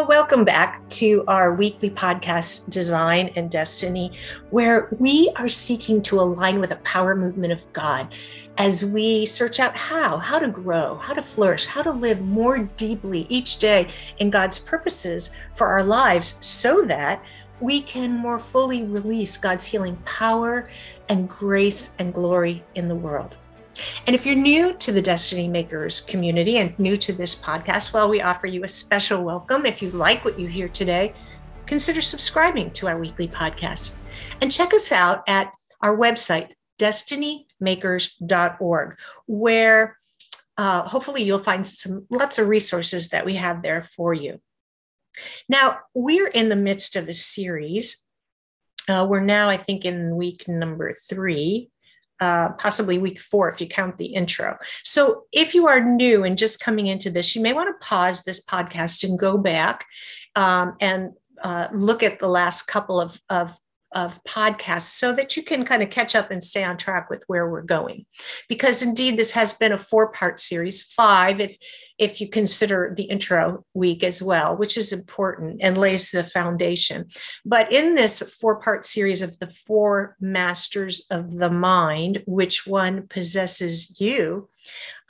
Well, welcome back to our weekly podcast, Design and Destiny, where we are seeking to align with a power movement of God as we search out how, how to grow, how to flourish, how to live more deeply each day in God's purposes for our lives so that we can more fully release God's healing power and grace and glory in the world. And if you're new to the Destiny Makers community and new to this podcast, well, we offer you a special welcome. If you like what you hear today, consider subscribing to our weekly podcast and check us out at our website, destinymakers.org, where uh, hopefully you'll find some lots of resources that we have there for you. Now, we're in the midst of a series. Uh, we're now, I think, in week number three uh, possibly week four if you count the intro. So if you are new and just coming into this, you may want to pause this podcast and go back um, and uh, look at the last couple of, of of podcasts so that you can kind of catch up and stay on track with where we're going because indeed this has been a four part series five if if you consider the intro week as well, which is important and lays the foundation. But in this four part series of the four masters of the mind, which one possesses you,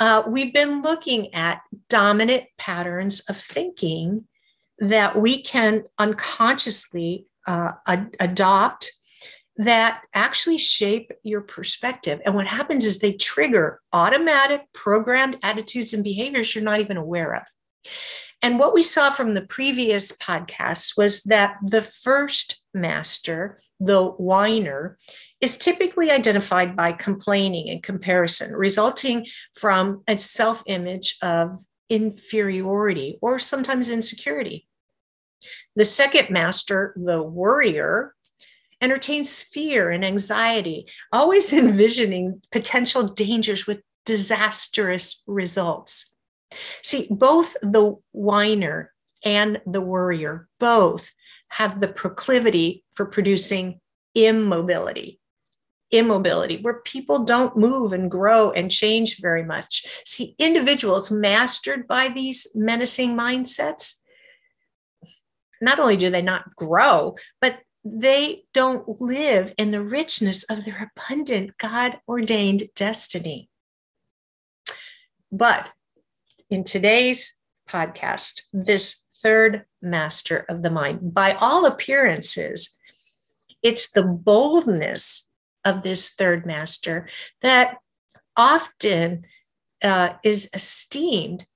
uh, we've been looking at dominant patterns of thinking that we can unconsciously uh, ad- adopt that actually shape your perspective. And what happens is they trigger automatic programmed attitudes and behaviors you're not even aware of. And what we saw from the previous podcasts was that the first master, the whiner, is typically identified by complaining and comparison, resulting from a self image of inferiority or sometimes insecurity. The second master, the worrier, entertains fear and anxiety, always envisioning potential dangers with disastrous results. See, both the whiner and the worrier both have the proclivity for producing immobility. Immobility, where people don't move and grow and change very much. See, individuals mastered by these menacing mindsets, not only do they not grow, but they don't live in the richness of their abundant God ordained destiny. But in today's podcast, this third master of the mind, by all appearances, it's the boldness of this third master that often uh, is esteemed,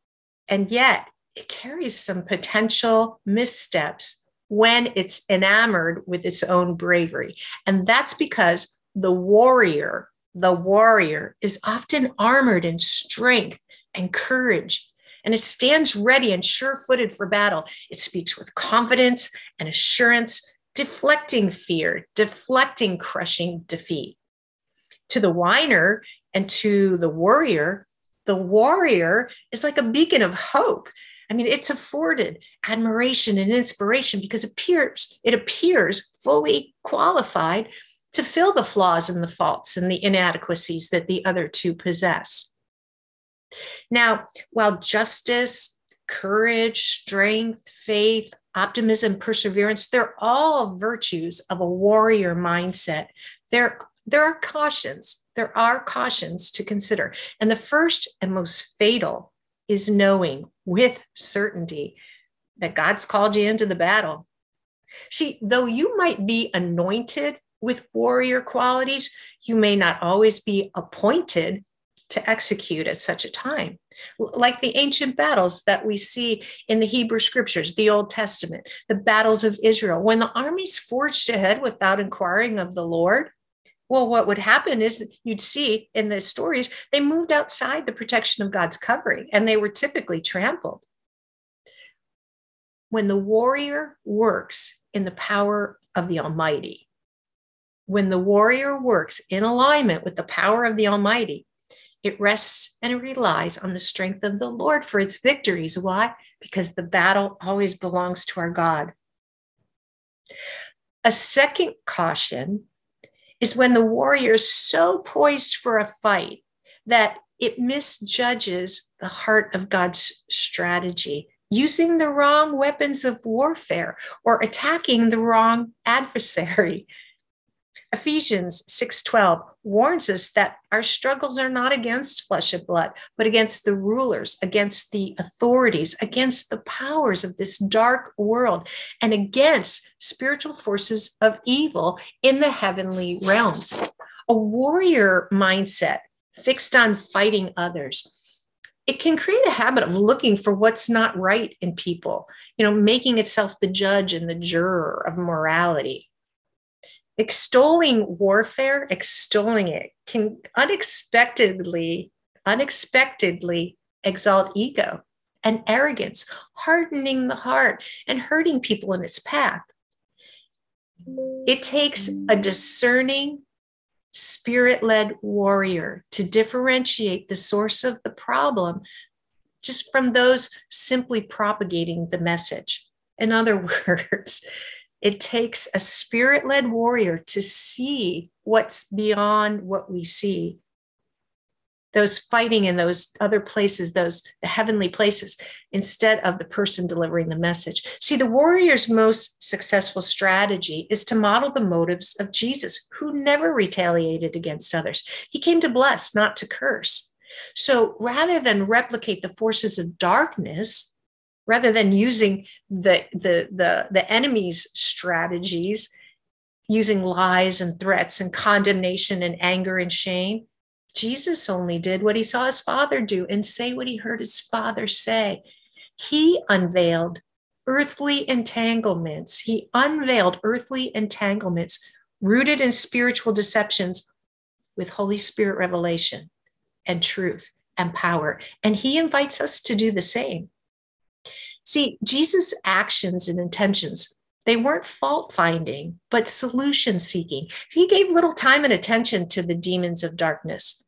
and yet it carries some potential missteps when it's enamored with its own bravery. And that's because the warrior, the worrier is often armored in strength and courage. And it stands ready and sure footed for battle. It speaks with confidence and assurance, deflecting fear, deflecting crushing defeat. To the whiner and to the warrior, the warrior is like a beacon of hope I mean, it's afforded admiration and inspiration because it appears, it appears fully qualified to fill the flaws and the faults and the inadequacies that the other two possess. Now, while justice, courage, strength, faith, optimism, perseverance, they're all virtues of a warrior mindset. There, there are cautions. There are cautions to consider. And the first and most fatal is knowing with certainty that God's called you into the battle. See, though you might be anointed with warrior qualities, you may not always be appointed to execute at such a time. Like the ancient battles that we see in the Hebrew scriptures, the Old Testament, the battles of Israel, when the armies forged ahead without inquiring of the Lord, well, what would happen is you'd see in the stories, they moved outside the protection of God's covering and they were typically trampled. When the warrior works in the power of the Almighty, when the warrior works in alignment with the power of the Almighty, it rests and relies on the strength of the Lord for its victories. Why? Because the battle always belongs to our God. A second caution is when the warrior is so poised for a fight that it misjudges the heart of God's strategy using the wrong weapons of warfare or attacking the wrong adversary. Ephesians 6:12 warns us that our struggles are not against flesh and blood, but against the rulers, against the authorities, against the powers of this dark world, and against spiritual forces of evil in the heavenly realms. A warrior mindset fixed on fighting others it can create a habit of looking for what's not right in people, you know, making itself the judge and the juror of morality. Extolling warfare, extolling it can unexpectedly, unexpectedly exalt ego and arrogance, hardening the heart and hurting people in its path. It takes a discerning, spirit led warrior to differentiate the source of the problem just from those simply propagating the message. In other words, it takes a spirit led warrior to see what's beyond what we see those fighting in those other places, those the heavenly places, instead of the person delivering the message. See, the warrior's most successful strategy is to model the motives of Jesus, who never retaliated against others. He came to bless, not to curse. So rather than replicate the forces of darkness, rather than using the, the, the, the enemy's strategies, using lies and threats and condemnation and anger and shame, Jesus only did what he saw his father do and say what he heard his father say. He unveiled earthly entanglements. He unveiled earthly entanglements rooted in spiritual deceptions with Holy Spirit revelation and truth and power. And he invites us to do the same. See, Jesus' actions and intentions, they weren't fault finding, but solution seeking. He gave little time and attention to the demons of darkness.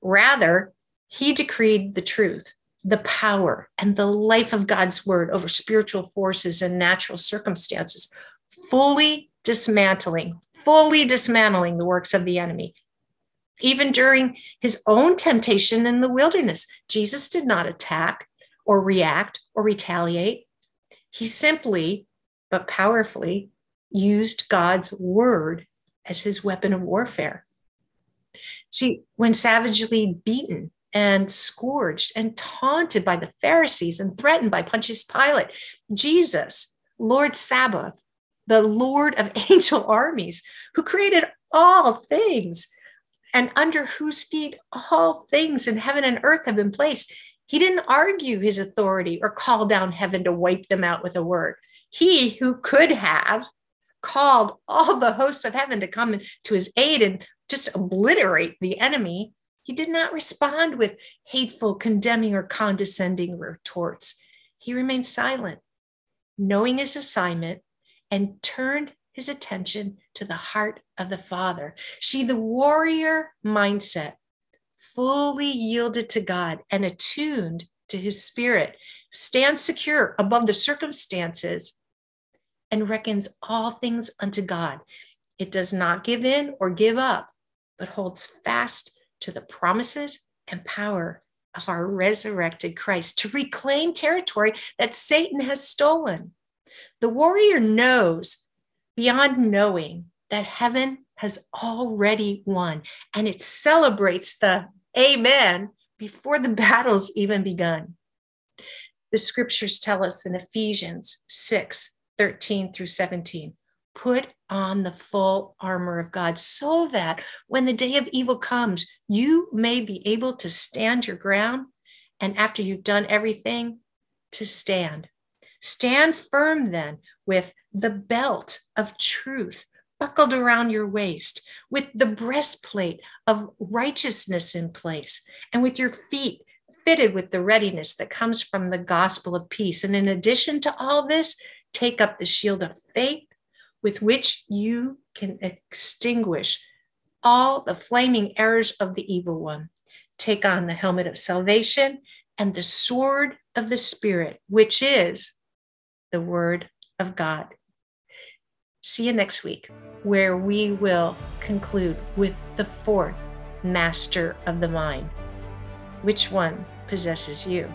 Rather, he decreed the truth, the power, and the life of God's word over spiritual forces and natural circumstances, fully dismantling, fully dismantling the works of the enemy. Even during his own temptation in the wilderness, Jesus did not attack or react or retaliate. He simply, but powerfully, used God's word as his weapon of warfare. See, when savagely beaten and scourged and taunted by the Pharisees and threatened by Pontius Pilate, Jesus, Lord Sabaoth, the Lord of angel armies, who created all things and under whose feet all things in heaven and earth have been placed, he didn't argue his authority or call down heaven to wipe them out with a word. He who could have called all the hosts of heaven to come to his aid and just obliterate the enemy, he did not respond with hateful, condemning, or condescending retorts. He remained silent, knowing his assignment, and turned his attention to the heart of the Father. See, the warrior mindset fully yielded to God and attuned to his spirit, stands secure above the circumstances, and reckons all things unto God. It does not give in or give up, but holds fast to the promises and power of our resurrected Christ to reclaim territory that Satan has stolen. The warrior knows beyond knowing that heaven has already won and it celebrates the amen before the battle's even begun. The scriptures tell us in Ephesians 6 13 through 17 put on the full armor of God so that when the day of evil comes, you may be able to stand your ground. And after you've done everything, to stand. Stand firm then with the belt of truth buckled around your waist, with the breastplate of righteousness in place, and with your feet fitted with the readiness that comes from the gospel of peace. And in addition to all this, take up the shield of faith with which you can extinguish all the flaming arrows of the evil one. Take on the helmet of salvation and the sword of the Spirit, which is the word of God. See you next week, where we will conclude with the fourth master of the mind. Which one possesses you?